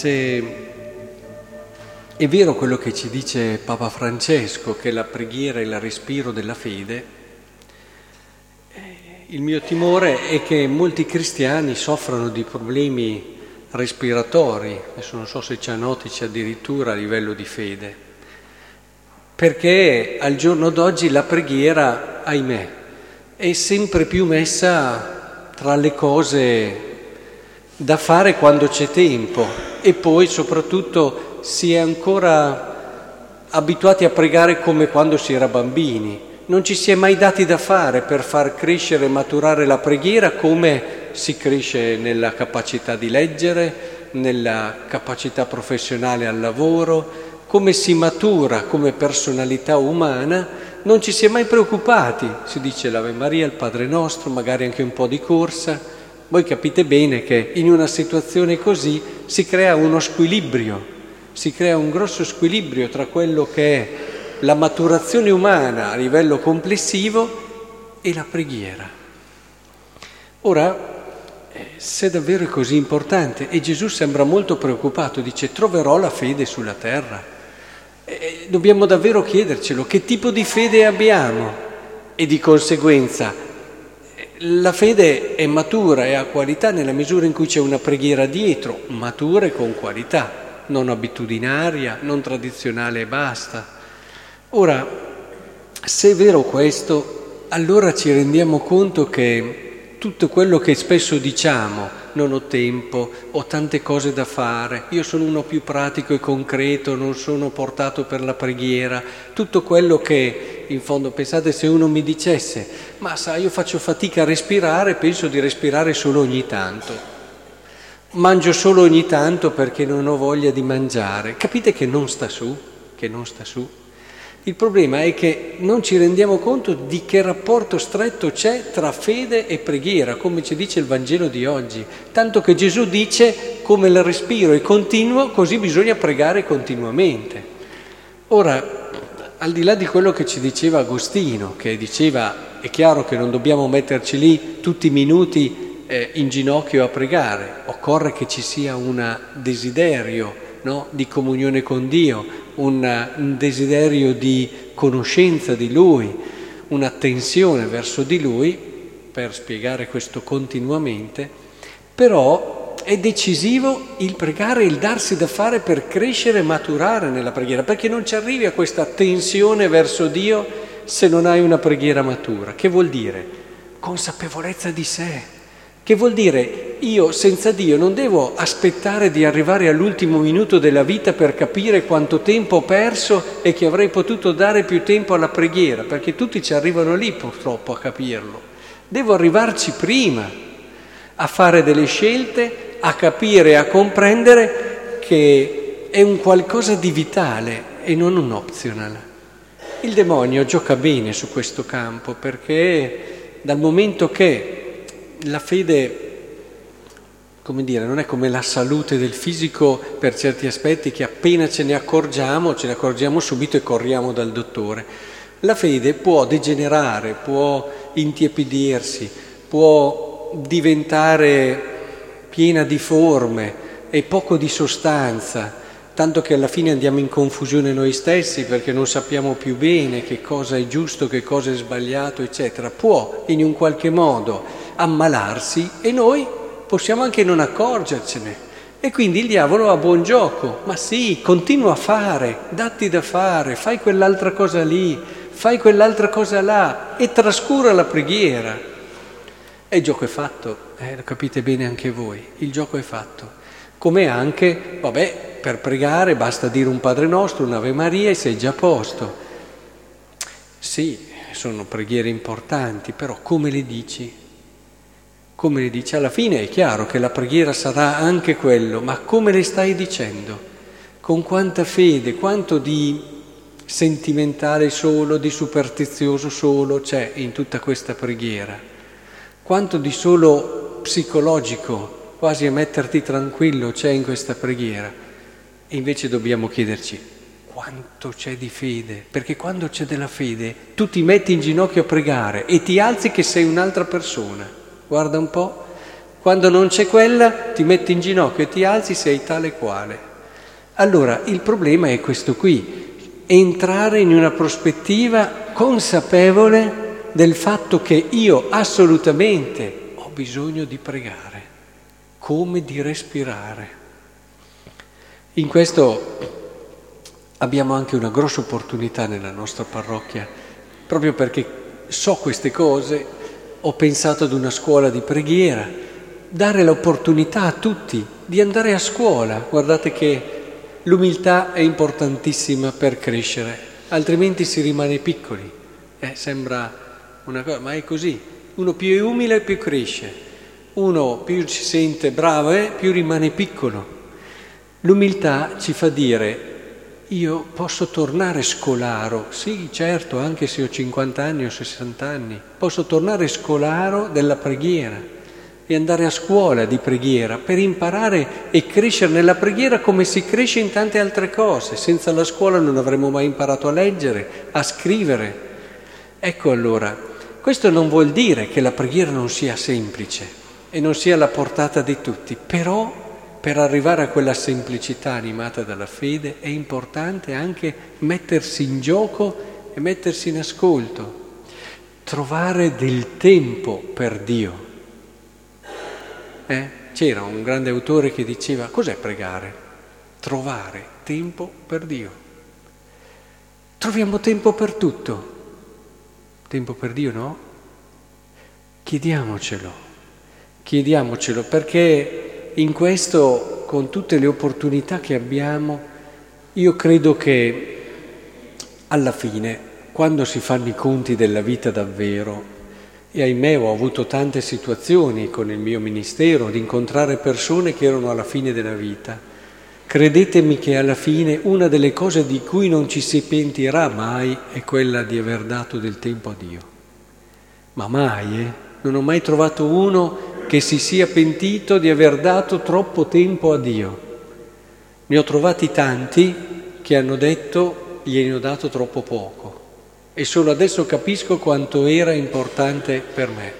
se è vero quello che ci dice Papa Francesco, che la preghiera è il respiro della fede, eh, il mio timore è che molti cristiani soffrano di problemi respiratori, adesso non so se c'è notici addirittura a livello di fede, perché al giorno d'oggi la preghiera, ahimè, è sempre più messa tra le cose da fare quando c'è tempo e poi soprattutto si è ancora abituati a pregare come quando si era bambini. Non ci si è mai dati da fare per far crescere e maturare la preghiera come si cresce nella capacità di leggere, nella capacità professionale al lavoro, come si matura come personalità umana, non ci si è mai preoccupati. Si dice l'Ave Maria, il Padre Nostro, magari anche un po' di corsa. Voi capite bene che in una situazione così si crea uno squilibrio si crea un grosso squilibrio tra quello che è la maturazione umana a livello complessivo e la preghiera. Ora, eh, se davvero è così importante, e Gesù sembra molto preoccupato, dice troverò la fede sulla terra. E dobbiamo davvero chiedercelo, che tipo di fede abbiamo? E di conseguenza la fede è matura e ha qualità nella misura in cui c'è una preghiera dietro, matura e con qualità non abitudinaria, non tradizionale e basta. Ora, se è vero questo, allora ci rendiamo conto che tutto quello che spesso diciamo, non ho tempo, ho tante cose da fare, io sono uno più pratico e concreto, non sono portato per la preghiera, tutto quello che in fondo pensate se uno mi dicesse, ma sai io faccio fatica a respirare, penso di respirare solo ogni tanto. Mangio solo ogni tanto perché non ho voglia di mangiare. Capite che non sta su? Che non sta su? Il problema è che non ci rendiamo conto di che rapporto stretto c'è tra fede e preghiera, come ci dice il Vangelo di oggi. Tanto che Gesù dice come il respiro è continuo, così bisogna pregare continuamente. Ora, al di là di quello che ci diceva Agostino, che diceva è chiaro che non dobbiamo metterci lì tutti i minuti eh, in ginocchio a pregare, occorre che ci sia un desiderio no, di comunione con Dio, un, desiderio di conoscenza di Lui, un'attenzione verso di Lui, per spiegare questo continuamente, però è decisivo il pregare, il darsi da fare per crescere e maturare nella preghiera, perché non ci arrivi a questa tensione verso Dio se non hai una preghiera matura. Che vuol dire? Consapevolezza di sé, che vuol dire io senza Dio non devo aspettare di arrivare all'ultimo minuto della vita per capire quanto tempo ho perso e che avrei potuto dare più tempo alla preghiera, perché tutti ci arrivano lì purtroppo a capirlo. Devo arrivarci prima a fare delle scelte, a capire, a comprendere che è un qualcosa di vitale e non un optional. Il demonio gioca bene su questo campo perché dal momento che la fede, come dire, non è come la salute del fisico per certi aspetti che appena ce ne accorgiamo, ce ne accorgiamo subito e corriamo dal dottore. La fede può degenerare, può intiepidirsi, può diventare piena di forme e poco di sostanza, tanto che alla fine andiamo in confusione noi stessi perché non sappiamo più bene che cosa è giusto, che cosa è sbagliato, eccetera. Può in un qualche modo ammalarsi e noi possiamo anche non accorgercene. E quindi il diavolo ha buon gioco, ma sì, continua a fare, datti da fare, fai quell'altra cosa lì, fai quell'altra cosa là e trascura la preghiera. E il gioco è fatto, eh, lo capite bene anche voi, il gioco è fatto. Come anche, vabbè, per pregare basta dire un Padre nostro, un'Ave Maria e sei già a posto. Sì, sono preghiere importanti, però come le dici? Come le dice, alla fine è chiaro che la preghiera sarà anche quello, ma come le stai dicendo? Con quanta fede, quanto di sentimentale solo, di superstizioso solo c'è in tutta questa preghiera? Quanto di solo psicologico, quasi a metterti tranquillo, c'è in questa preghiera? E invece dobbiamo chiederci quanto c'è di fede, perché quando c'è della fede tu ti metti in ginocchio a pregare e ti alzi che sei un'altra persona guarda un po', Quando non c'è quella, ti metti in ginocchio e ti alzi, sei tale quale. Allora, il problema è questo qui, entrare in una prospettiva consapevole del fatto che io assolutamente ho bisogno di pregare, come di respirare. In questo abbiamo anche una grossa opportunità nella nostra parrocchia, proprio perché so queste cose, ho pensato ad una scuola di preghiera, dare l'opportunità a tutti di andare a scuola. Guardate che l'umiltà è importantissima per crescere, altrimenti si rimane piccoli. Eh, sembra una cosa, ma è così. Uno più è umile più cresce, uno più si sente bravo eh, più rimane piccolo. L'umiltà ci fa dire io posso tornare scolaro, sì certo, anche se ho 50 anni o 60 anni, posso tornare scolaro della preghiera e andare a scuola di preghiera per imparare e crescere nella preghiera come si cresce in tante altre cose. Senza la scuola non avremmo mai imparato a leggere, a scrivere. Ecco allora, questo non vuol dire che la preghiera non sia semplice e non sia alla portata di tutti, però per arrivare a quella semplicità animata dalla fede è importante anche mettersi in gioco e mettersi in ascolto, trovare del tempo per Dio. Eh? C'era un grande autore che diceva cos'è pregare? Trovare tempo per Dio. Troviamo tempo per tutto. Tempo per Dio no? Chiediamocelo, chiediamocelo perché in questo, con tutte le opportunità che abbiamo, io credo che alla fine, quando si fanno i conti della vita davvero, e ahimè ho avuto tante situazioni con il mio ministero di incontrare persone che erano alla fine della vita, credetemi che alla fine una delle cose di cui non ci si pentirà mai è quella di aver dato del tempo a Dio. Ma mai, eh? Non ho mai trovato uno che si sia pentito di aver dato troppo tempo a Dio. Ne ho trovati tanti che hanno detto gliene ho dato troppo poco e solo adesso capisco quanto era importante per me.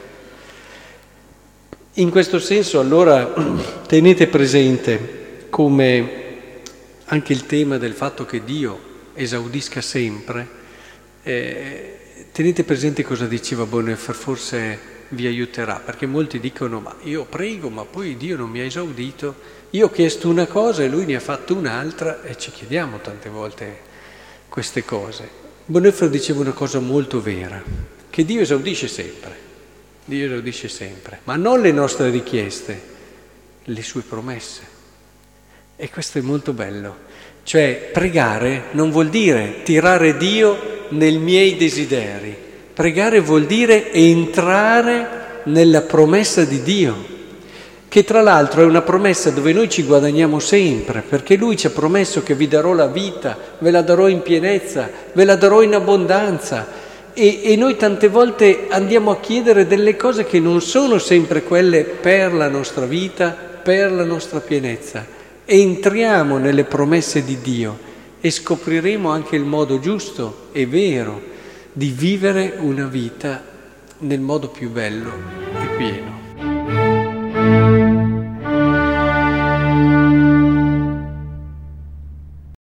In questo senso allora tenete presente come anche il tema del fatto che Dio esaudisca sempre, eh, tenete presente cosa diceva Bonhoeffer, forse vi aiuterà, perché molti dicono ma io prego ma poi Dio non mi ha esaudito, io ho chiesto una cosa e lui ne ha fatto un'altra e ci chiediamo tante volte queste cose. Bonhoeffer diceva una cosa molto vera, che Dio esaudisce sempre, Dio esaudisce sempre, ma non le nostre richieste, le sue promesse. E questo è molto bello. Cioè pregare non vuol dire tirare Dio nei miei desideri, Pregare vuol dire entrare nella promessa di Dio, che tra l'altro è una promessa dove noi ci guadagniamo sempre, perché Lui ci ha promesso che vi darò la vita, ve la darò in pienezza, ve la darò in abbondanza. E, e noi tante volte andiamo a chiedere delle cose che non sono sempre quelle per la nostra vita, per la nostra pienezza. Entriamo nelle promesse di Dio e scopriremo anche il modo giusto e vero di vivere una vita nel modo più bello e pieno.